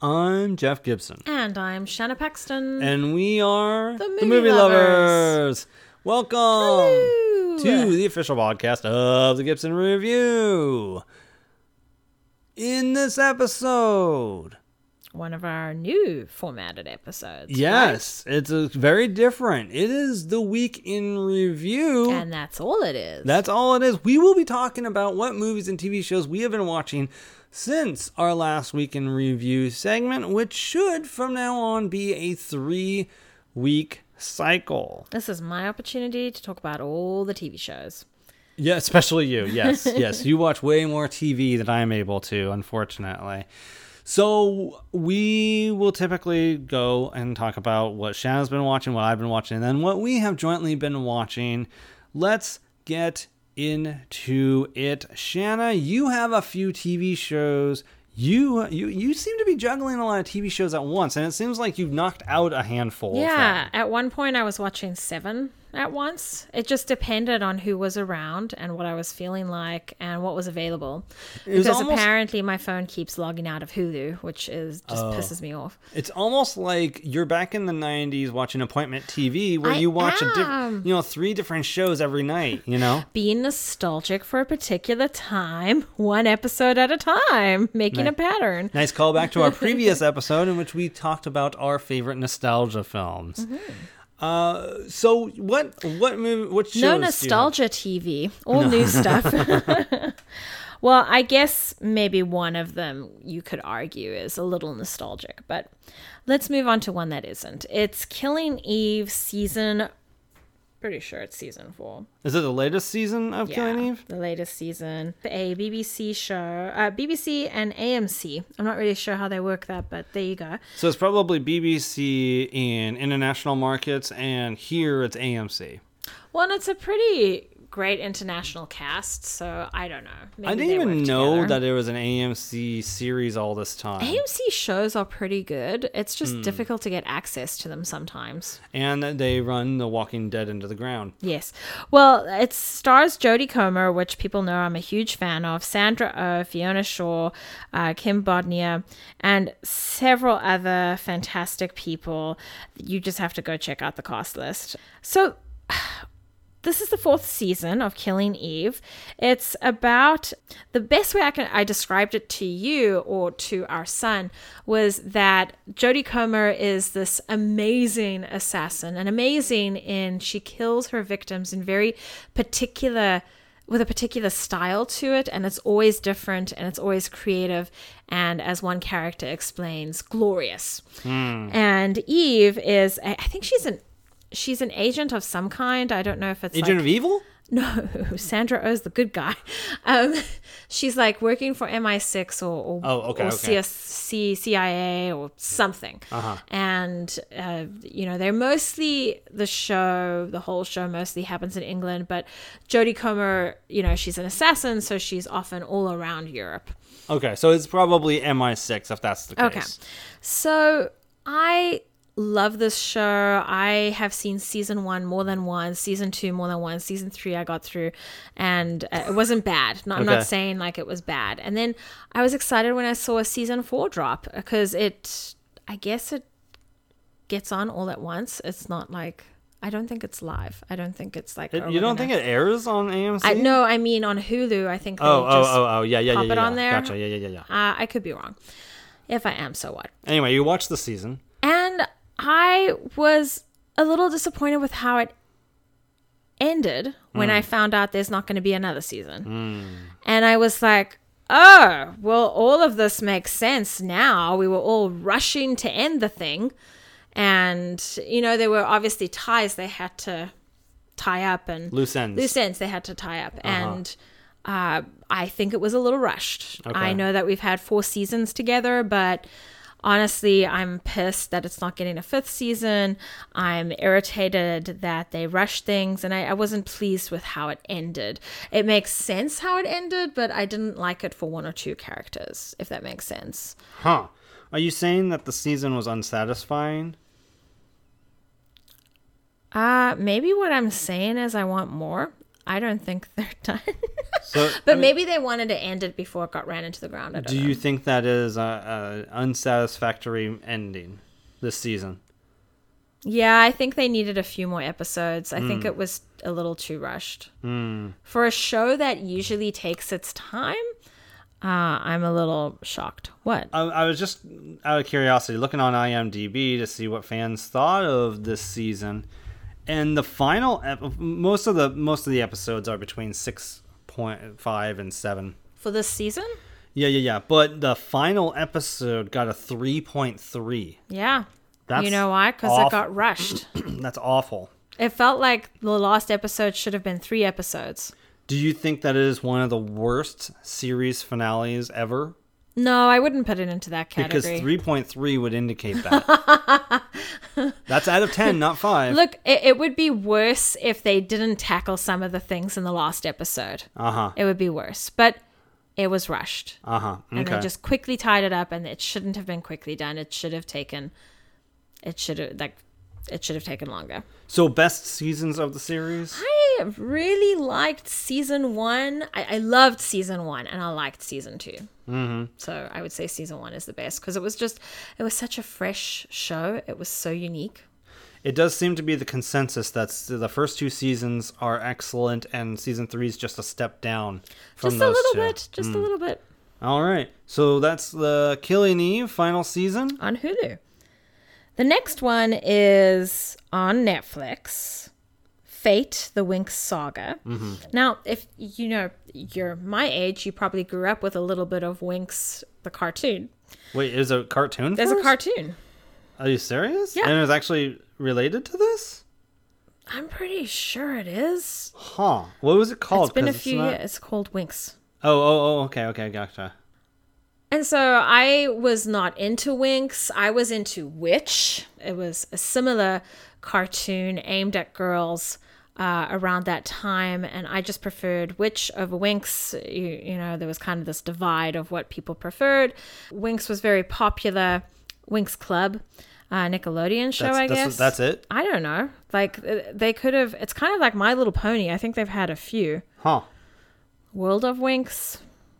I'm Jeff Gibson. And I'm Shanna Paxton. And we are The Movie Lovers. Welcome Hello. to the official podcast of the Gibson Review. In this episode, One of our new formatted episodes. yes, it's a very different. It is the week in review. And that's all it is. That's all it is. We will be talking about what movies and TV shows we have been watching since our last week in review segment, which should from now on be a three week cycle. this is my opportunity to talk about all the TV shows. Yeah, especially you. Yes, yes. You watch way more TV than I'm able to, unfortunately. So we will typically go and talk about what Shanna's been watching, what I've been watching, and then what we have jointly been watching. Let's get into it. Shanna, you have a few TV shows. You you you seem to be juggling a lot of TV shows at once, and it seems like you've knocked out a handful. Yeah, at one point I was watching seven at once. It just depended on who was around and what I was feeling like and what was available. was because almost- apparently my phone keeps logging out of Hulu, which is just Oh. pisses me off. It's almost like you're back in the '90s watching appointment TV, where I you watch a different, you know, three different shows every night. You know, being nostalgic for a particular time, one episode at a time, making a pattern. nice callback to our previous episode in which we talked about our favorite nostalgia films. Mm-hmm. Uh, so what what movie? What shows? No nostalgia TV, all new stuff. well, I guess maybe one of them you could argue is a little nostalgic, but let's move on to one that isn't. It's Killing Eve season. Pretty sure it's season four. Is it the latest season of Killing Eve? The latest season. A BBC show. Uh, BBC and AMC. I'm not really sure how they work that, but there you go. So it's probably BBC in international markets, and here it's AMC. Well, and it's a pretty great international cast, so I don't know. Maybe I didn't even know together. that there was an AMC series all this time. AMC shows are pretty good. It's just Hmm. difficult to get access to them sometimes. and they run The Walking Dead into the ground. Yes. Well, it stars Jodie Comer, which people know I'm a huge fan of, Sandra Oh, Fiona Shaw, uh, Kim Bodnia, and several other fantastic people. You just have to go check out the cast list. So, this is the fourth season of Killing Eve. It's about the best way I can I described it to you or to our son was that Jodie Comer is this amazing assassin and amazing in she kills her victims in very particular with a particular style to it and it's always different and it's always creative and as one character explains glorious hmm. and eve is I think she's an she's an agent of some kind i don't know if it's Agent like, of Evil? no sandra Oh's the good guy um she's like working for mi6 or, or, Oh, okay, or okay. CSC, cia or something Uh-huh. and uh, you know they're mostly the show the whole show mostly happens in england but jodie comer you know she's an assassin so she's often all around europe Okay, so it's probably MI6 if that's the case. Okay. So I love this show. I have seen season one more than once, season two more than once, season three I got through, and uh, it wasn't bad. No, I'm not saying like it was bad. And then I was excited when I saw a season four drop because it, I guess it gets on all at once. It's not like. I don't think it's live. I don't think it's like. It- you don't gonna- think it airs on AMC? I no, I mean on Hulu. I think. They Oh, oh, just oh, oh, yeah, yeah, pop yeah, it yeah. on there. Gotcha, yeah, yeah, yeah, yeah. Uh, I could be wrong. If I am, so what? Anyway, you watch the season. I was a little disappointed with how it ended when I mm. found out there's not going to be another season. Mm. And I was like, oh, well, all of this makes sense now. We were all rushing to end the thing. And, you know, there were obviously ties they had to tie up and Loose ends. loose ends they had to tie up. Uh-huh. And uh, I think it was a little rushed. Okay. I know that we've had four seasons together, but honestly, I'm pissed that it's not getting a fifth season. I'm irritated that they rushed things, and I, I wasn't pleased with how it ended. It makes sense how it ended, but I didn't like it for one or two characters, if that makes sense. Huh. Are you saying that the season was unsatisfying? Uh, maybe what I'm saying is I want more. I don't think they're done. So, but I mean, maybe they wanted to end it before it got ran into the ground. Do know. you think that is a, a unsatisfactory ending this season? Yeah, I think they needed a few more episodes. I Hmm. think it was a little too rushed. For a show that usually takes its time, uh, I'm a little shocked. What? I, I was just out of curiosity looking on IMDb to see what fans thought of this season, and the final ep- most of the most of the episodes are between six point five and seven. For this season? Yeah, yeah, yeah. But the final episode got a three point three. Yeah. That's you know why? Because it got rushed. That's awful. it felt like the last episode should have been three episodes. Do you think that it is one of the worst series finales ever? No, I wouldn't put it into that category. Because 3.3 would indicate that. That's out of 10, not 5. Look, it, it would be worse if they didn't tackle some of the things in the last episode. Uh huh. It would be worse. But it was rushed. Uh huh. and they just quickly tied it up and it shouldn't have been quickly done it should have taken it should have like it should have taken longer. So, best seasons of the series? i really liked season one. I, I loved season one and i liked season 2 mm-hmm. so i would say season one is the best because it was just it was such a fresh show. It was so unique. It does seem to be the consensus that the first two seasons are excellent, and season three is just a step down from just a little two. bit just a little bit. All right, so that's the Killing Eve final season. on hulu the next one is on netflix Fate, the Winx Saga. Mm-hmm. Now, if you know you're my age, you probably grew up with a little bit of Winx, the cartoon. Wait, is it a cartoon? There's a cartoon. Are you serious? Yeah. And it's actually related to this? I'm pretty sure it is. Huh. What was it called? It's been a few not- years. It's called Winx. Oh, oh, oh, okay, okay, gotcha. And so I was not into Winx. I was into Witch. It was a similar cartoon aimed at girls uh, around that time, and I just preferred Witch over Winx. You, you know, there was kind of this divide of what people preferred. Winx was very popular. Winx Club, uh, Nickelodeon show, That's, I that's, guess. that's it? I don't know. Like uh, they could have. It's kind of like My Little Pony. I think they've had a few. Huh. World of Winx.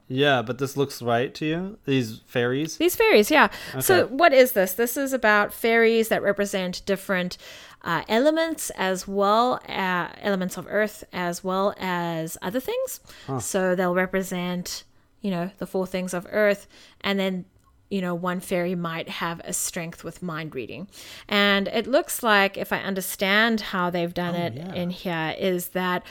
Yeah, but this looks right to you? These fairies? These fairies, yeah. So, what is this? This is about fairies that represent different uh, elements as well, uh, elements of earth as well as other things. So, they'll represent, you know, the four things of earth, and then, you know, one fairy might have a strength with mind reading. And it looks like, if I understand how they've done it yeah. in here, is that.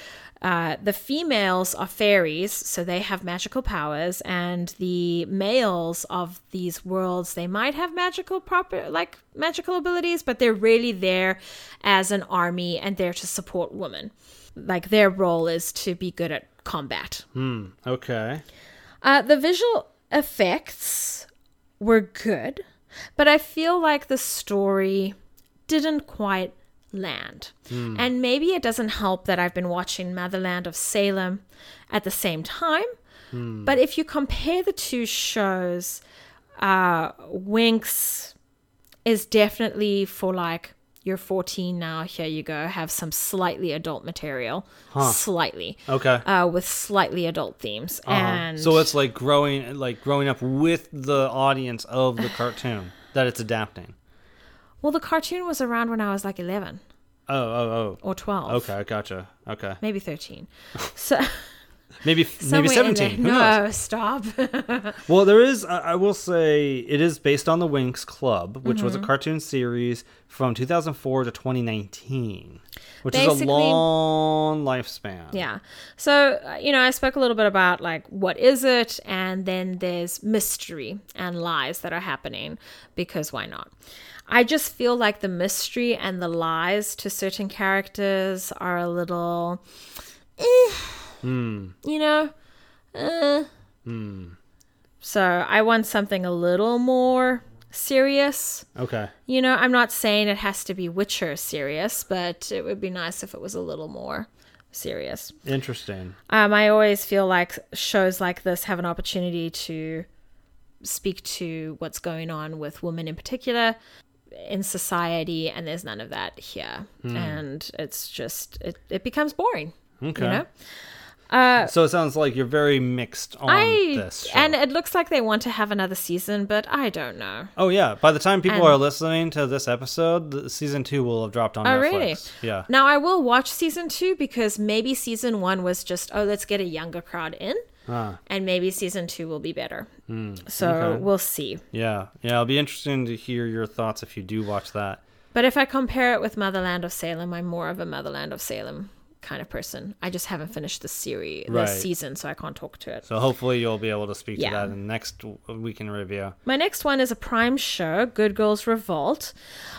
Uh, the females are fairies, so they have magical powers, and the males of these worlds they might have magical proper like magical abilities, but they're really there as an army and there to support women. Like their role is to be good at combat. Okay. Uh, the visual effects were good, but I feel like the story didn't quite land. And maybe it doesn't help that I've been watching Motherland of Salem at the same time. But if you compare the two shows, uh, Winx is definitely for like you're 14 now. Here you go. Have some slightly adult material, slightly, Okay. uh, with slightly adult themes, Uh-huh. and so it's like growing like growing up with the audience of the cartoon that it's adapting. Well, the cartoon was around when I was like 11 Oh, oh, oh. or 12. oh. Okay, gotcha. Okay. maybe 13. So Maybe maybe 17. Who there. knows? No, stop. Well, there is. I will say it is based on the Winx Club, which was a Mm-hmm. cartoon series from 2004 to 2019, which is a long lifespan. Yeah. So, uh, you know, I spoke a little bit about like what is it and then there's mystery and lies that are happening because why not? I just feel like the mystery and the lies to certain characters are a little eh, you know, uh. So, I want something a little more serious. Okay. You know, I'm not saying it has to be Witcher serious, but it would be nice if it was a little more serious. Interesting. Um, I always feel like shows like this have an opportunity to speak to what's going on with women in particular in society, and there's none of that here. Hmm. And it's just, it, it becomes boring. Okay. You know? Uh, so it sounds like you're very mixed on I this. Show. and it looks like they want to have another season, but I don't know. oh yeah, by the time people and- are listening to this episode, the season two will have dropped on Oh, Netflix. really? Yeah. Now I will watch season two because maybe season one was just oh let's get a younger crowd in, Ah, and maybe season two will be better. so Hmm, okay. we'll see. yeah. Yeah. It'll be interesting to hear your thoughts if you do watch that. But if I compare it with Motherland of Salem, I'm more of a Motherland of Salem kind of person. I just haven't finished the series, the season, so I can't talk to it. So hopefully you'll be able to speak Yeah. to that in the next week in review. My next one is a Prime show, Good Girls Revolt.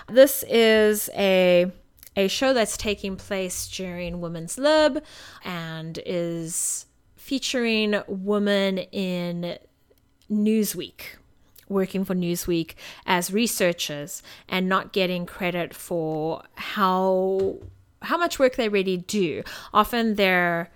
This is a a show that's taking place during Women's Lib and is featuring women in Newsweek, working for Newsweek as researchers and not getting credit for how how much work they really do. Often they're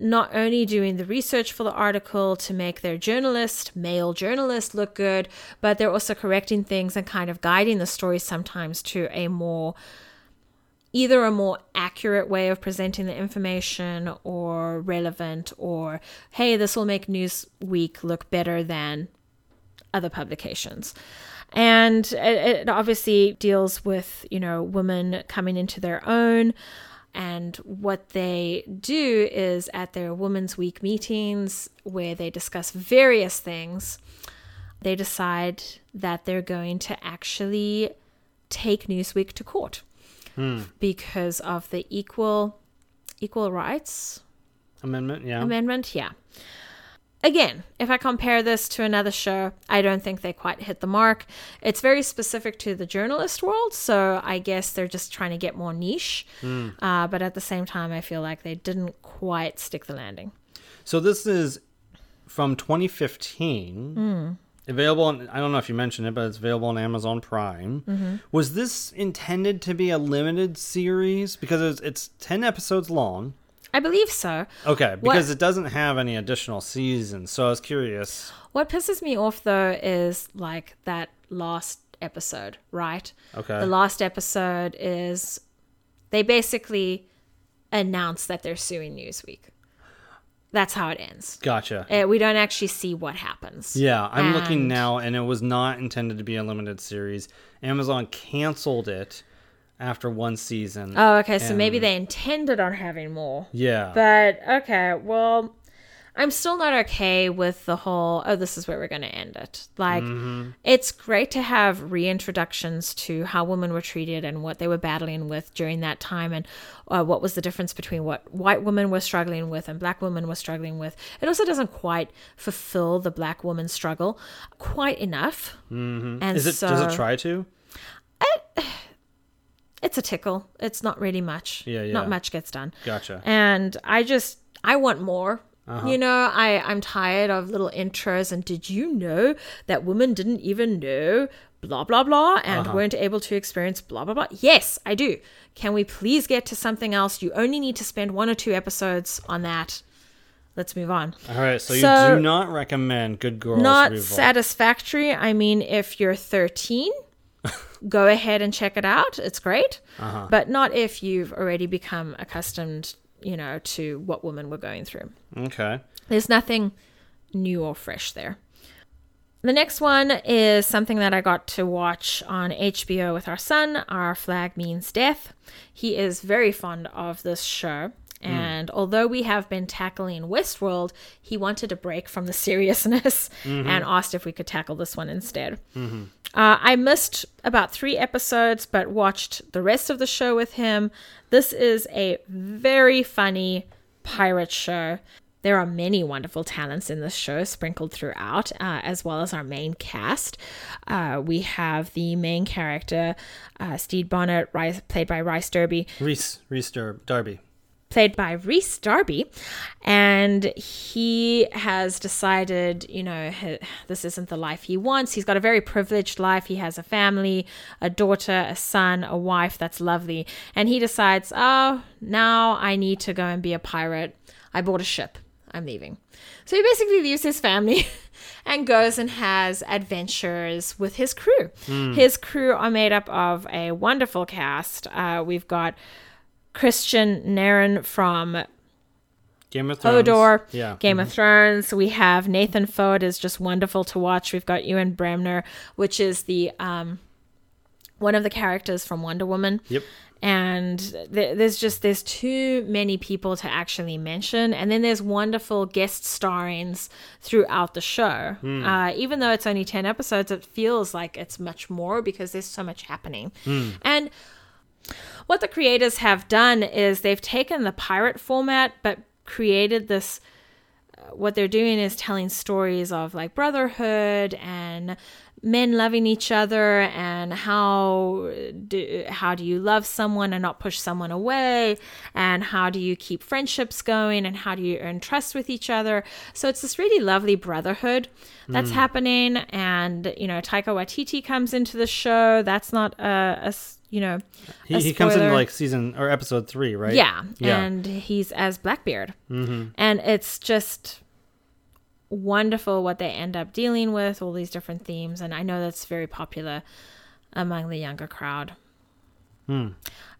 not only doing the research for the article to make their journalist, male journalist, look good, but they're also correcting things and kind of guiding the story sometimes to a more either a more accurate way of presenting the information or relevant or hey this will make newsweek look better than other publications. And it, obviously deals with you know women coming into their own. And what they do is at their women's week meetings where they discuss various things they decide that they're going to actually take newsweek to court because of the equal equal rights Amendment, yeah. amendment yeah again if i compare this to another show i don't think they quite hit the mark it's very specific to the journalist world so i guess they're just trying to get more niche uh, but at the same time i feel like they didn't quite stick the landing So this is from 2015. Hmm. Available on, I don't know if you mentioned it, but it's available on Amazon Prime. Mm-hmm. Was this intended to be a limited series? Because it's, it's 10 episodes long. i believe so Okay, What- because it doesn't have any additional seasons. So I was curious. what pisses me off though is like that last episode right Okay. the last episode is they basically announce that they're suing newsweek that's how it ends Gotcha. Uh, we don't actually see what happens. Yeah, I'm looking now, and it was not intended to be a limited series. Amazon canceled it after one season. Oh, okay. So maybe they intended on having more. yeah. But okay, well, I'm still not okay with the whole, oh, this is where we're going to end it. Like, Mm-hmm. it's great to have reintroductions to how women were treated and what they were battling with during that time and uh, what was the difference between what white women were struggling with and black women were struggling with. It also doesn't quite fulfill the black woman struggle quite enough. Mm-hmm. And Is it? so does it try to? it's a tickle. It's not really much. Yeah, yeah. Not much gets done. Gotcha. and i just i want more Uh-huh. you know i i'm tired of little intros and did you know that women didn't even know blah blah blah and Uh-huh. weren't able to experience blah blah blah yes i do can we please get to something else you only need to spend one or two episodes on that let's move on All right. So, So- you do not recommend Good Girls not Revolt. satisfactory i mean if you're 13 go ahead and check it out it's great Uh-huh. but not if you've already become accustomed you know to what women were going through Okay. there's nothing new or fresh there. The next one is something that I got to watch on HBO with our son. Our Flag Means Death. He is very fond of this show. And although we have been tackling Westworld, he wanted a break from the seriousness and asked if we could tackle this one instead. Uh, I missed about three episodes, but watched the rest of the show with him. This is a very funny pirate show. There are many wonderful talents in this show sprinkled throughout, uh, as well as our main cast. Uh, we have the main character, uh, Stede Bonnet, Rice, played by Rice Derby, Reese, Rhys Darby. Played by Rhys Darby, and he has decided, you know, this isn't the life he wants. He's got a very privileged life. He has a family, a daughter, a son, a wife that's lovely, and he decides, oh, now I need to go and be a pirate. I bought a ship. I'm leaving. So he basically leaves his family and goes and has adventures with his crew. His crew are made up of a wonderful cast. Uh, we've got Kristian Nairn from Game of Thrones. Hodor, Yeah. Game of Thrones. We have Nathan Foad is just wonderful to watch. We've got Ewan Bremner, which is the um, one of the characters from Wonder Woman. Yep. And th- there's just there's too many people to actually mention, and then there's wonderful guest starrings throughout the show. Uh, even though it's only ten episodes, it feels like it's much more because there's so much happening. And what the creators have done is they've taken the pirate format but created this uh, what they're doing is telling stories of like brotherhood and men loving each other and how do how do you love someone and not push someone away? And how do you keep friendships going and how do you earn trust with each other? So it's this really lovely brotherhood that's happening. And you know Taika Waititi comes into the show. That's not a, a you know He, he comes in like season or episode three, right? Yeah, Yeah. and he's as Blackbeard, mm-hmm. and it's just wonderful what they end up dealing with, all these different themes, and I know that's very popular among the younger crowd. Hmm.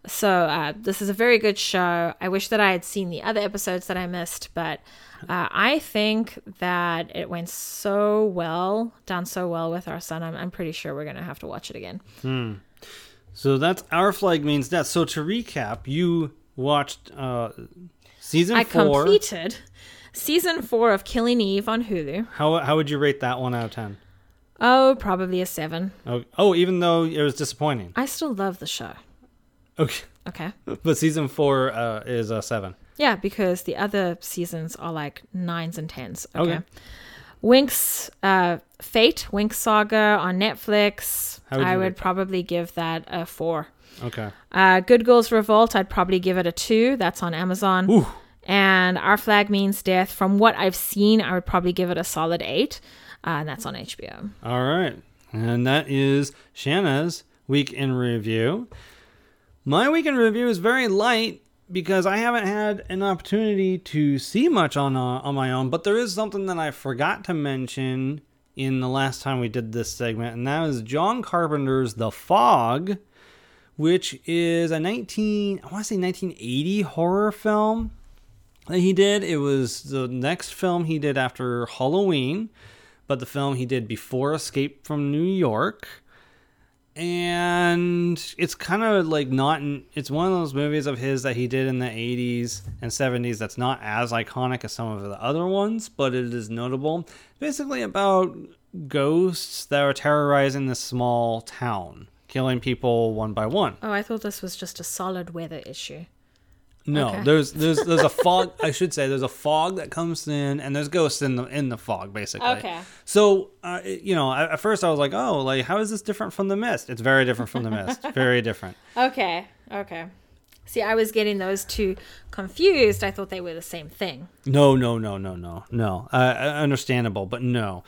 So uh, this is a very good show. I wish that I had seen the other episodes that I missed, but uh, I think that it went so well, done so well with our son. I'm, I'm pretty sure we're gonna have to watch it again. So that's our flag means death. So to recap, you watched uh, season I four. completed season four of Killing Eve on Hulu. How how would you rate that one out of ten? Oh, probably a seven. Oh, oh, even though it was disappointing. I still love the show. Okay, Okay. but season four uh, is a seven. Yeah, because the other seasons are like nines and tens. Okay. Okay. Winx uh, Fate, Winx Saga on Netflix. Would I would probably give that a four. Okay. Uh, Good Girls Revolt, I'd probably give it a two. That's on Amazon. Ooh. And Our Flag Means Death, from what I've seen, I would probably give it a solid eight. Uh, and that's on HBO. All right. And that is Shanna's week in review. My week in review is very light because I haven't had an opportunity to see much on uh, on my own, but there is something that I forgot to mention in the last time we did this segment, and that was John Carpenter's The Fog, which is a 19 I want to say 1980 horror film that he did. It was the next film he did after Halloween, but the film he did before Escape from New York. And it's kind of like not, in, it's one of those movies of his that he did in the 80s and 70s that's not as iconic as some of the other ones, but it is notable. Basically, about ghosts that are terrorizing this small town, killing people one by one. Oh, I thought this was just a solid weather issue. No, Okay. there's there's there's a fog. I should say there's a fog that comes in, and there's ghosts in the in the fog, basically. Okay. So, uh, you know, at, at first I was like, oh, like how is this different from the mist? It's very different from the mist. Very different. Okay. Okay. See, I was getting those two confused. I thought they were the same thing. No, no, no, no, no, no. Uh, understandable, but no.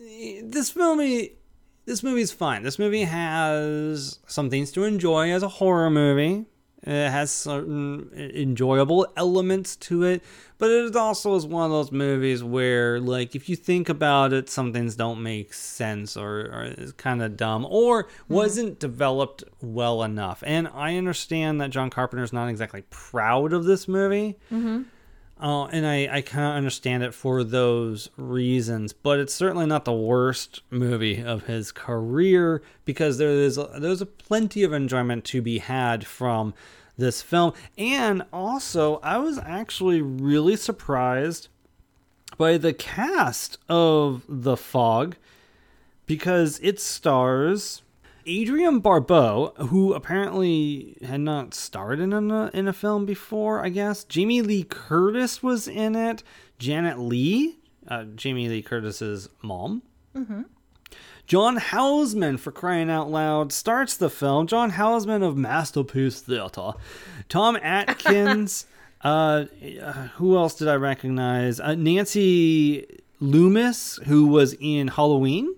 This movie, this movie's fine. This movie has some things to enjoy as a horror movie. It has certain eh, enjoyable elements to it, but it also is one of those movies where, like, if you think about it, some things don't make sense or, or is kind of dumb or mm-hmm. wasn't developed well enough. And I understand that John Carpenter's not exactly proud of this movie. Mm-hmm. Oh, and I, I kind of understand it for those reasons, but it's certainly not the worst movie of his career because there is there's a plenty of enjoyment to be had from this film. And also, I was actually really surprised by the cast of The Fog because it stars Adrienne Barbeau, who apparently had not starred in a in a film before. I guess Jamie Lee Curtis was in it. Janet Leigh, uh, Jamie Lee Curtis's mom. John Houseman, for crying out loud, starts the film. John Houseman of Masterpiece Theater. Tom Atkins. uh, uh, who else did I recognize? Uh, Nancy Loomis, who was in Halloween,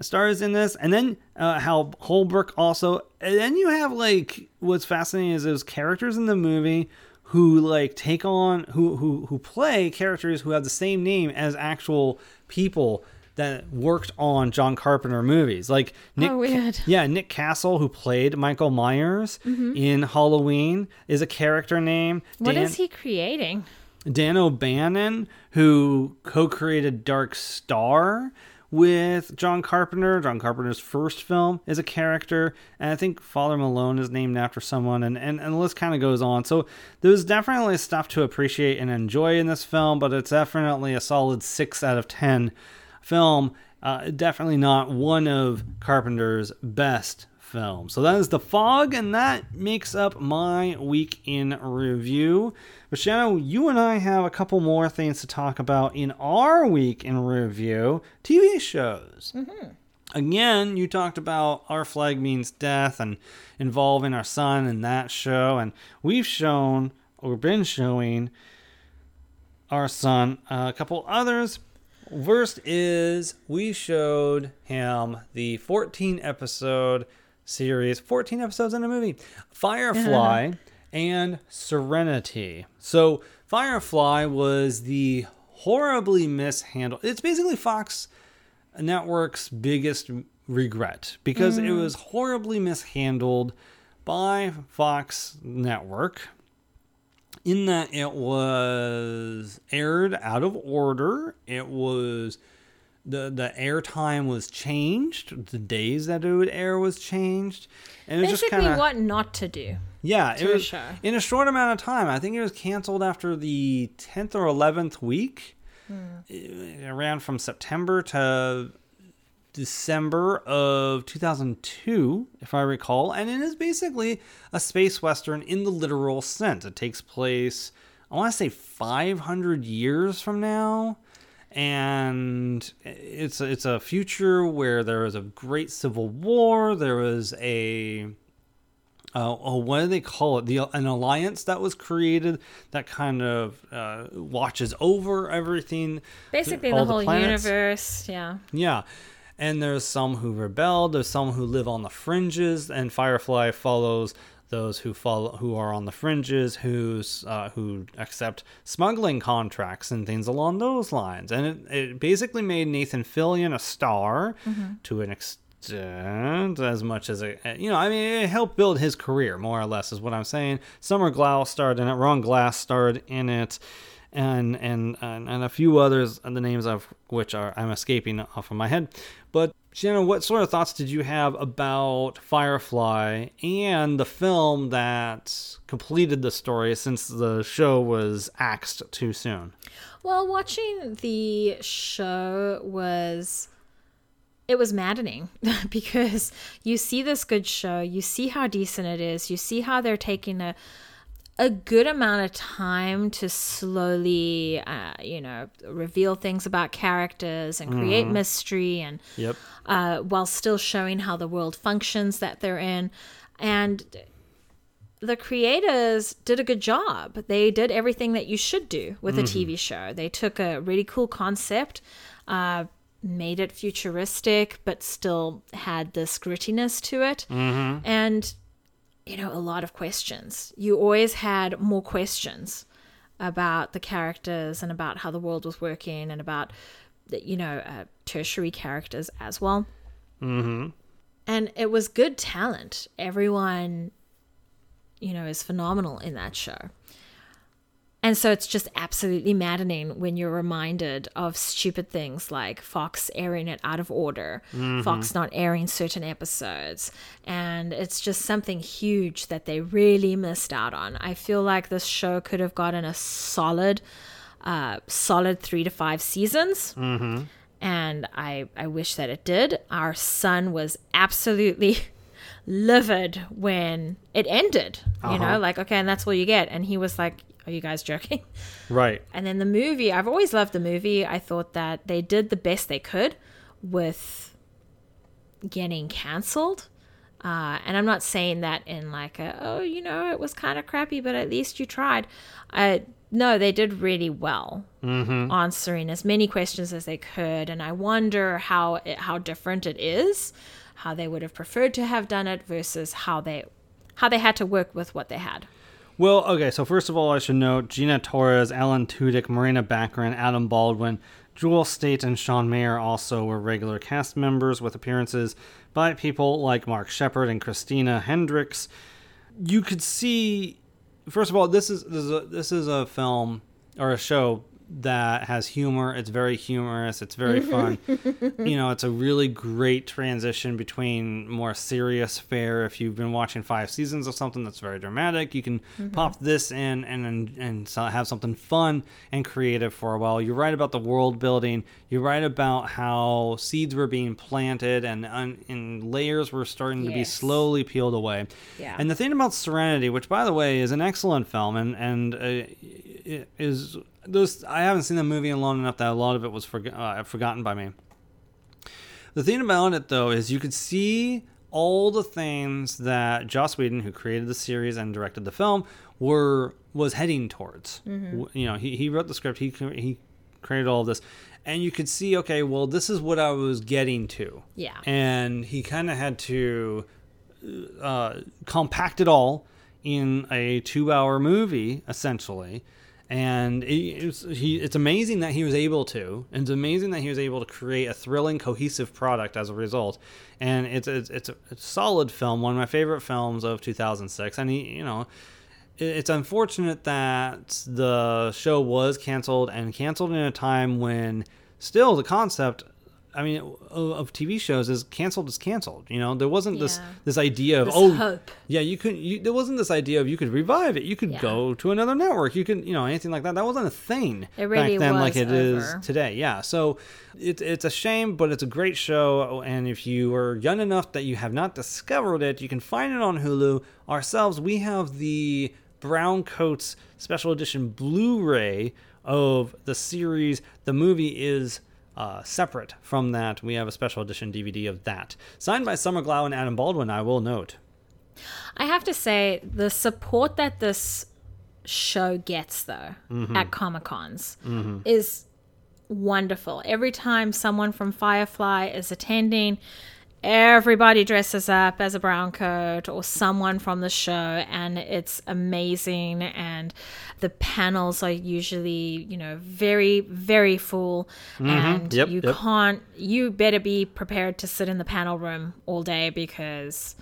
stars in this. And then uh, Hal Holbrook also. And then you have like what's fascinating is those characters in the movie who like take on who who who play characters who have the same name as actual people that worked on John Carpenter movies. Like Nick Oh, weird. yeah, Nick Castle, who played Michael Myers in Halloween, is a character name. What Dan- is he creating? Dan O'Bannon, who co created Dark Star with John Carpenter. John Carpenter's first film is a character, and I think Father Malone is named after someone, and, and, and the list kind of goes on. So there's definitely stuff to appreciate and enjoy in this film, but it's definitely a solid 6 out of 10 film. Uh, definitely not one of Carpenter's best film. So that is The Fog, and that makes up my week in review. But Shanna, you and I have a couple more things to talk about in our week in review TV shows. Mm-hmm. Again, you talked about Our Flag Means Death and involving our son in that show, and we've shown or been showing our son a couple others. First is we showed him the 14 episode series, 14 episodes in a movie, Firefly uh-huh. and Serenity. So, Firefly was the horribly mishandled. It's basically Fox Network's biggest regret because it mm. was horribly mishandled by Fox Network in that it was aired out of order. It was the the airtime was changed. The days that it would air was changed, and it Basically, kind of what not to do. yeah. It to a was in a short amount of time. I think it was canceled after the tenth or eleventh week. Hmm. Eh, it ran from September to December of 2002, if I recall, and it is basically a space western in the literal sense. It takes place, I want to say, 500 years from now, and it's it's a future where there was a great civil war. There was a uh, oh, what do they call it? The an alliance that was created that kind of uh, watches over everything. Basically, all the whole planets. universe. Yeah. Yeah. And there's some who rebelled, there's some who live on the fringes, and Firefly follows those who follow who are on the fringes, who's uh, who accept smuggling contracts and things along those lines. And it, it basically made Nathan Fillion a star to an extent, as much as it you know. I mean, it helped build his career more or less, is what I'm saying. Summer Glau starred in it. Ron Glass starred in it and and and, and a few others, the names of which are I'm escaping off of my head. But Shanna, what sort of thoughts did you have about Firefly and the film that completed the story since the show was axed too soon? Well, watching the show was it was maddening because you see this good show, you see how decent it is, you see how they're taking a a good amount of time to slowly, uh, you know, reveal things about characters and create mystery, and Yep. uh, while still showing how the world functions that they're in, and the creators did a good job. They did everything that you should do with a TV show. They took a really cool concept, uh, made it futuristic, but still had this grittiness to it, and you know a lot of questions. You always had more questions about the characters and about how the world was working and about you know uh, tertiary characters as well. Mm-hmm. And it was good talent. Everyone you know, is phenomenal in that show. And so it's just absolutely maddening when you're reminded of stupid things like Fox airing it out of order, mm-hmm. Fox not airing certain episodes. And it's just something huge that they really missed out on. I feel like this show could have gotten a solid, uh, solid three to five seasons. Mm-hmm. And I, I wish that it did. Our son was absolutely livid when it ended. You uh-huh. know, like, okay, and that's all you get. And he was like, Are you guys joking? Right. And then the movie, I've always loved the movie. I thought that they did the best they could with getting cancelled. Uh, and I'm not saying that in like a, oh, you know, it was kind of crappy, but at least you tried. Uh, no, they did really well answering as many questions as they could. And I wonder how it, how different it is, how they would have preferred to have done it versus how they how they had to work with what they had. Well, okay, so first of all, I should note Gina Torres, Alan Tudyk, Morena Baccarin, Adam Baldwin, Jewel Staite, and Sean Maher also were regular cast members with appearances by people like Mark Sheppard and Christina Hendricks. You could see, first of all, this is this is a, this is a film or a show that has humor. It's very humorous. It's very fun. you know, it's a really great transition between more serious fare. If you've been watching five seasons of something that's very dramatic, you can pop this in and and and have something fun and creative for a while. You're right about the world building. You're right about how seeds were being planted and and, and layers were starting to be slowly peeled away. Yeah. And the thing about Serenity, which by the way is an excellent film, and and uh, is those I haven't seen the movie in long enough that a lot of it was forg uh, forgotten by me. The thing about it though is you could see all the things that Joss Whedon, who created the series and directed the film, were was heading towards. W- You know, he, he wrote the script, he he created all of this, and you could see, okay, well, this is what I was getting to. Yeah. and he kind of had to uh, compact it all in a two-hour movie, essentially. And it, it's, he, it's amazing that he was able to, and it's amazing that he was able to create a thrilling, cohesive product as a result. And it's it's, it's, a, it's a solid film, one of my favorite films of 2006. And he, you know, it- it's unfortunate that the show was canceled and canceled in a time when still the concept I mean, of, TV shows is canceled is canceled. You know, there wasn't this Yeah. this idea of This oh, hope. yeah, you could. You, there wasn't this idea of you could revive it. You could Yeah. go to another network. You could, you know, anything like that. That wasn't a thing It really back then, like it is over. today. Yeah. So it's it's a shame, but it's a great show. And if you are young enough that you have not discovered it, you can find it on Hulu. Ourselves, we have the Brown Coats Special Edition Blu-ray of the series. The movie is uh, separate from that. We have a special edition DVD of that, signed by Summer Glau and Adam Baldwin. I will note. I have to say, the support that this show gets, though, Mm-hmm. at Comic Cons is wonderful. Every time someone from Firefly is attending, everybody dresses up as a brown coat or someone from the show, and it's amazing. And the panels are usually, you know, very, very full. And Mm-hmm. Yep, you yep. can't, you better be prepared to sit in the panel room all day because.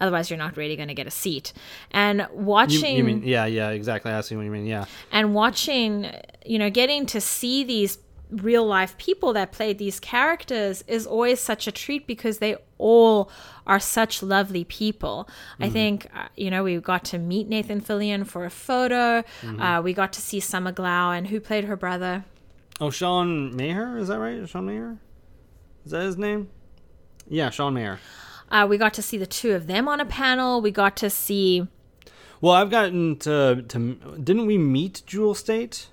Otherwise, you're not really going to get a seat. And You, watching you mean yeah, yeah, exactly. I see what you mean. Yeah, and watching, you know, getting to see these real life people that played these characters is always such a treat because they all are such lovely people. I think, uh, you know, we got to meet Nathan Fillion for a photo. Uh, we got to see Summer Glau and who played her brother. Oh, Sean Maher, is that right? Sean Maher, is that his name? Yeah, Sean Maher. Uh, we got to see the two of them on a panel. We got to see. Well, I've gotten to to. Didn't we meet Jewel Staite?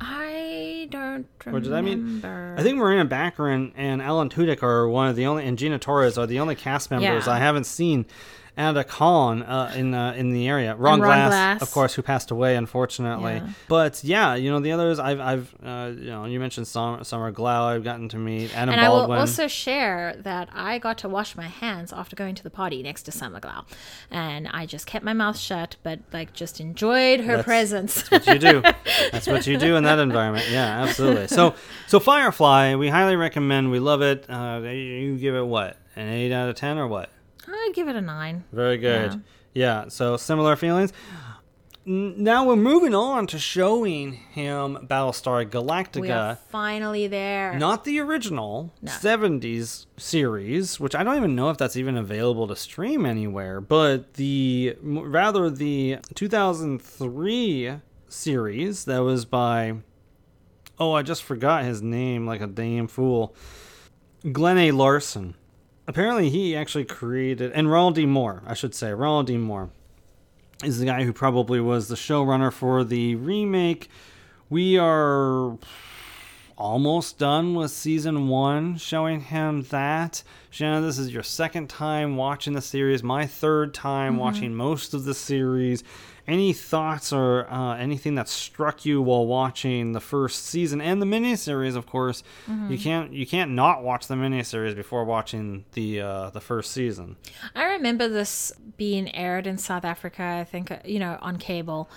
I don't remember. Or did I mean? I think Morena Baccarin and Alan Tudyk are one of the only, and Gina Torres are the only cast members Yeah. I haven't seen at a con uh, in uh, in the area. Ron, Glass, Glass. of course, who passed away unfortunately. Yeah. But yeah, you know the others. I've I've uh, you know you mentioned Summer, Summer Glau. I've gotten to meet Adam And I will also share that I got to wash my hands after going to the party next to Summer Glau. And I just kept my mouth shut, but like just enjoyed her That's- presence. what you do. That's what you do in that environment. Yeah, absolutely. So, so Firefly, we highly recommend. We love it. Uh, you give it what? An eight out of ten or what? I'd give it a nine. Very good. Yeah. so similar feelings. Now we're moving on to showing him Battlestar Galactica. We are finally there. Not the original No. 70s series, which I don't even know if that's even available to stream anywhere, but the rather the 2003 series that was by Oh, I just forgot his name like a damn fool. Glen A. Larson. Apparently he actually created and Ronald D. Moore, I should say. Ronald D. Moore is the guy who probably was the showrunner for the remake. We are almost done with season one, showing him that. Shanna, this is your second time watching the series, my third time mm-hmm. watching most of the series. Any thoughts or uh, anything that struck you while watching the first season and the miniseries? Of course, you can't you can't not watch the miniseries before watching the uh, the first season. I remember this being aired in South Africa, I think, uh, you know, on cable.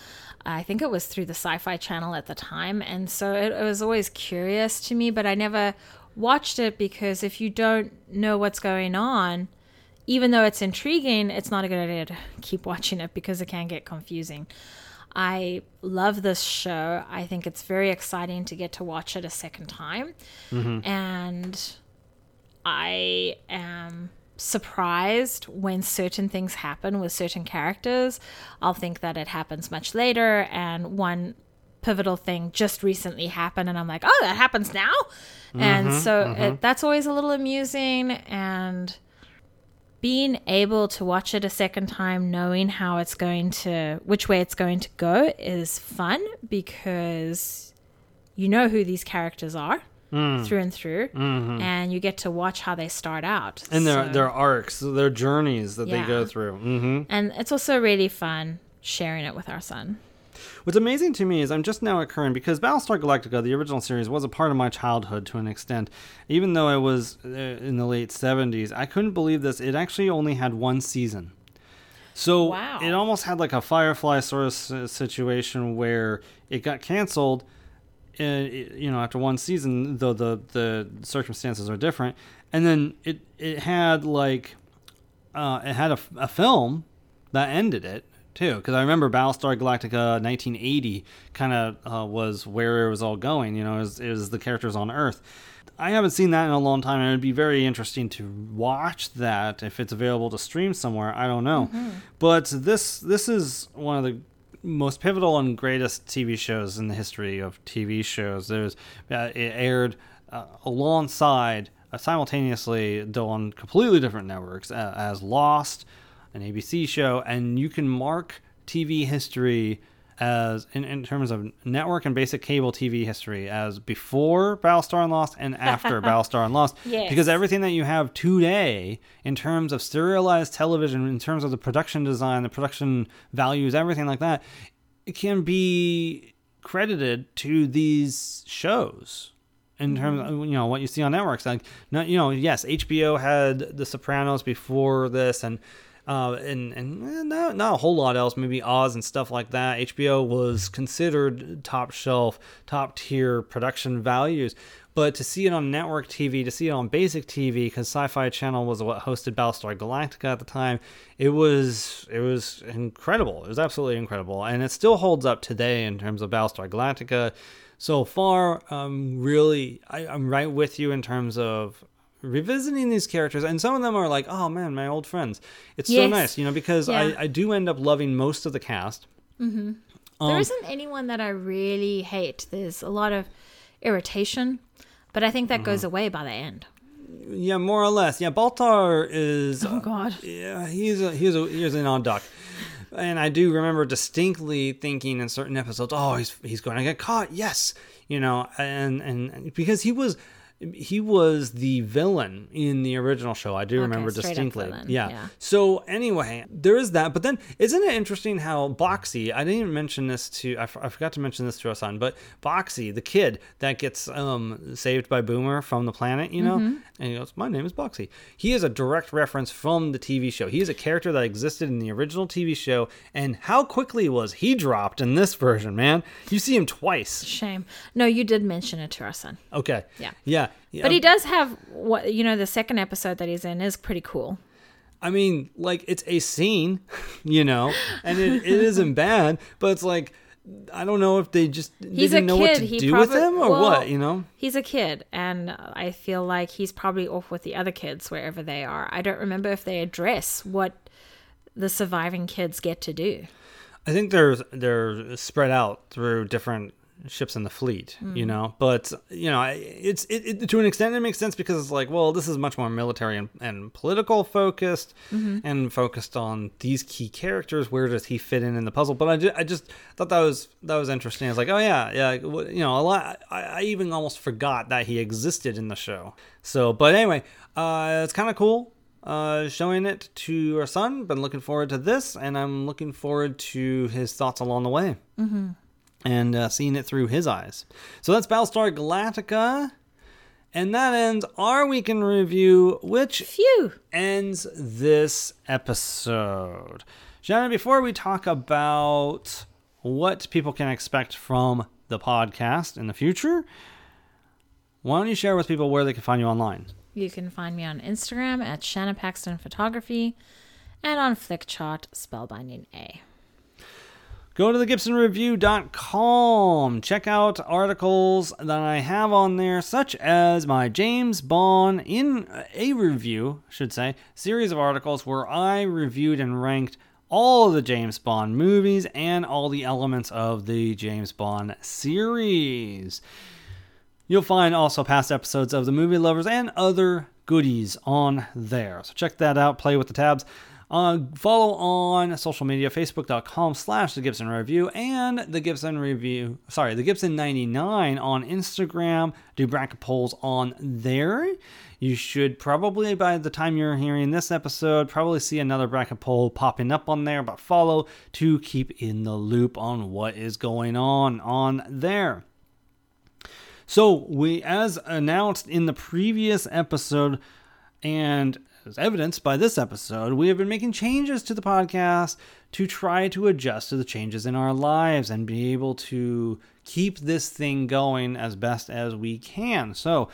I think it was through the Sci Fi Channel at the time. And so it, it was always curious to me, but I never watched it because if you don't know what's going on, even though it's intriguing, it's not a good idea to keep watching it because it can get confusing. I love this show. I think it's very exciting to get to watch it a second time. Mm-hmm. And I am surprised when certain things happen with certain characters. I'll think that it happens much later, and one pivotal thing just recently happened, and I'm like, oh, that happens now. and mm-hmm, so It, mm-hmm. that's always a little amusing, and being able to watch it a second time, knowing how it's going to, which way it's going to go, is fun because you know who these characters are through and through, and you get to watch how they start out. and their So- their arcs, their journeys that they go Yeah. through. hmm and it's also really fun sharing it with our son. What's amazing to me is I'm just now occurring because Battlestar Galactica, the original series, was a part of my childhood to an extent. Even though I was uh, in the late 70s, I couldn't believe this. It actually only had one season. So Wow. it almost had like a Firefly sort of situation where it got canceled. Uh, it- you know, after one season, though the the circumstances are different, and then it it had like uh, it had a film that ended it too because i remember battlestar galactica 1980 kind of uh, was where it was all going you know it was, it was the characters on earth. I haven't seen that in a long time and it'd be very interesting to watch that if it's available to stream somewhere i don't know. But this this is one of the most pivotal and greatest tv shows in the history of tv shows. There's uh, it aired uh, alongside uh, simultaneously, though on completely different networks, uh, as Lost, an ABC show, and you can mark TV history as in, in terms of network and basic cable TV history as before Battlestar and Lost and after Battlestar and Lost. Yes. Because everything that you have today in terms of serialized television, in terms of the production design, the production values, everything like that, it can be credited to these shows in terms mm-hmm. of you know what you see on networks like not you know yes hbo had the sopranos before this and uh, and and eh, not, not a whole lot else. Maybe oz and stuff like that. Hbo was considered top shelf top tier production values. But to see it on network tv to see it on basic tv because sci-fi channel was what hosted battlestar galactica at the time it was it was incredible. It was absolutely incredible. And it still holds up today in terms of battlestar galactica. So far, um, really, I, I'm right with you in terms of revisiting these characters, and some of them are like, oh man, my old friends. It's so nice, you know, because Yeah. I, I do end up loving most of the cast. there Um, isn't anyone that I really hate. There's a lot of irritation, but I think that goes Mm-hmm. away by the end. Yeah, more or less. Yeah, Baltar is. Oh God. Yeah, he's a he's a he's an odd duck. And I do remember distinctly thinking in certain episodes, "Oh, he's he's going to get caught." Yes, you know, and and because he was he was the villain in the original show. I do remember distinctly. Yeah. yeah. So anyway, there is that. But then, isn't it interesting how Boxey? I didn't even mention this to. I, f- I forgot to mention this to our son. But Boxey, the kid that gets um saved by Boomer from the planet, you know, Mm-hmm. and he goes, "My name is Boxey." He is a direct reference from the TV show. He is a character that existed in the original TV show, and how quickly was he dropped in this version? Man, you see him twice. Shame. No, you did mention it to our son. Okay. Yeah. Yeah. Yeah. But he does have what you know. The second episode that he's in is pretty cool. I mean, like it's a scene, you know, and it, it isn't bad, but it's like I don't know if they just He's didn't a know what to He do with him or well, what, you know. He's a kid, and I feel like he's probably off with the other kids wherever they are. I don't remember if they address what the surviving kids get to do. I think they're they're spread out through different ships in the fleet, you Hmm. know. But you know, it's it, it to an extent it makes sense because it's like, well, this is much more military and, and political focused, Mm-hmm. and focused on these key characters. Where does he fit in in the puzzle? But I, ju- I just thought that was that was interesting. It's like, oh yeah, yeah, you know, a lot. I, I even almost forgot that he existed in the show. So, but anyway, uh, it's kind of cool uh, showing it to our son. Been looking forward to this, and I'm looking forward to his thoughts along the way, mm-hmm. And uh, seeing it through his eyes. So that's Battlestar Galactica, and that ends our week in review, which Phew. ends this episode. Shanna, before we talk about what people can expect from the podcast in the future, why don't you share with people where they can find you online? You can find me on Instagram at Shanna Paxton Photography and on Flickchart Spellbinding A. Go to thegibsonreview.com. Check out articles that I have on there, such as my James Bond in a review, should say, series of articles where I reviewed and ranked all the James Bond movies and all the elements of the James Bond series. You'll find also past episodes of The Movie Lovers and other goodies on there. So check that out, play with the tabs. Uh, follow on social media, facebook.com slash the Gibson Review and the Gibson Review, sorry, the Gibson 99 on Instagram. Do bracket polls on there. You should probably, by the time you're hearing this episode, probably see another bracket poll popping up on there, but follow to keep in the loop on what is going on on there. So, we, as announced in the previous episode, and as evidenced by this episode, we have been making changes to the podcast to try to adjust to the changes in our lives and be able to keep this thing going as best as we can. So,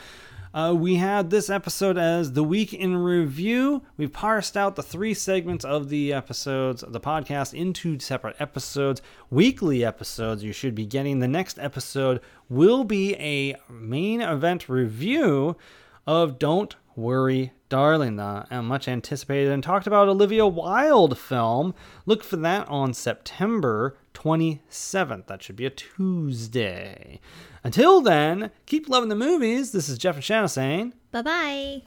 uh, we had this episode as the week in review. We've parsed out the three segments of the episodes of the podcast into separate episodes, weekly episodes. You should be getting the next episode will be a main event review of Don't Worry Darling, the uh, much anticipated and talked about Olivia Wilde film. Look for that on September 27th. That should be a Tuesday. Until then, keep loving the movies. This is Jeff and Shanna saying, Bye bye.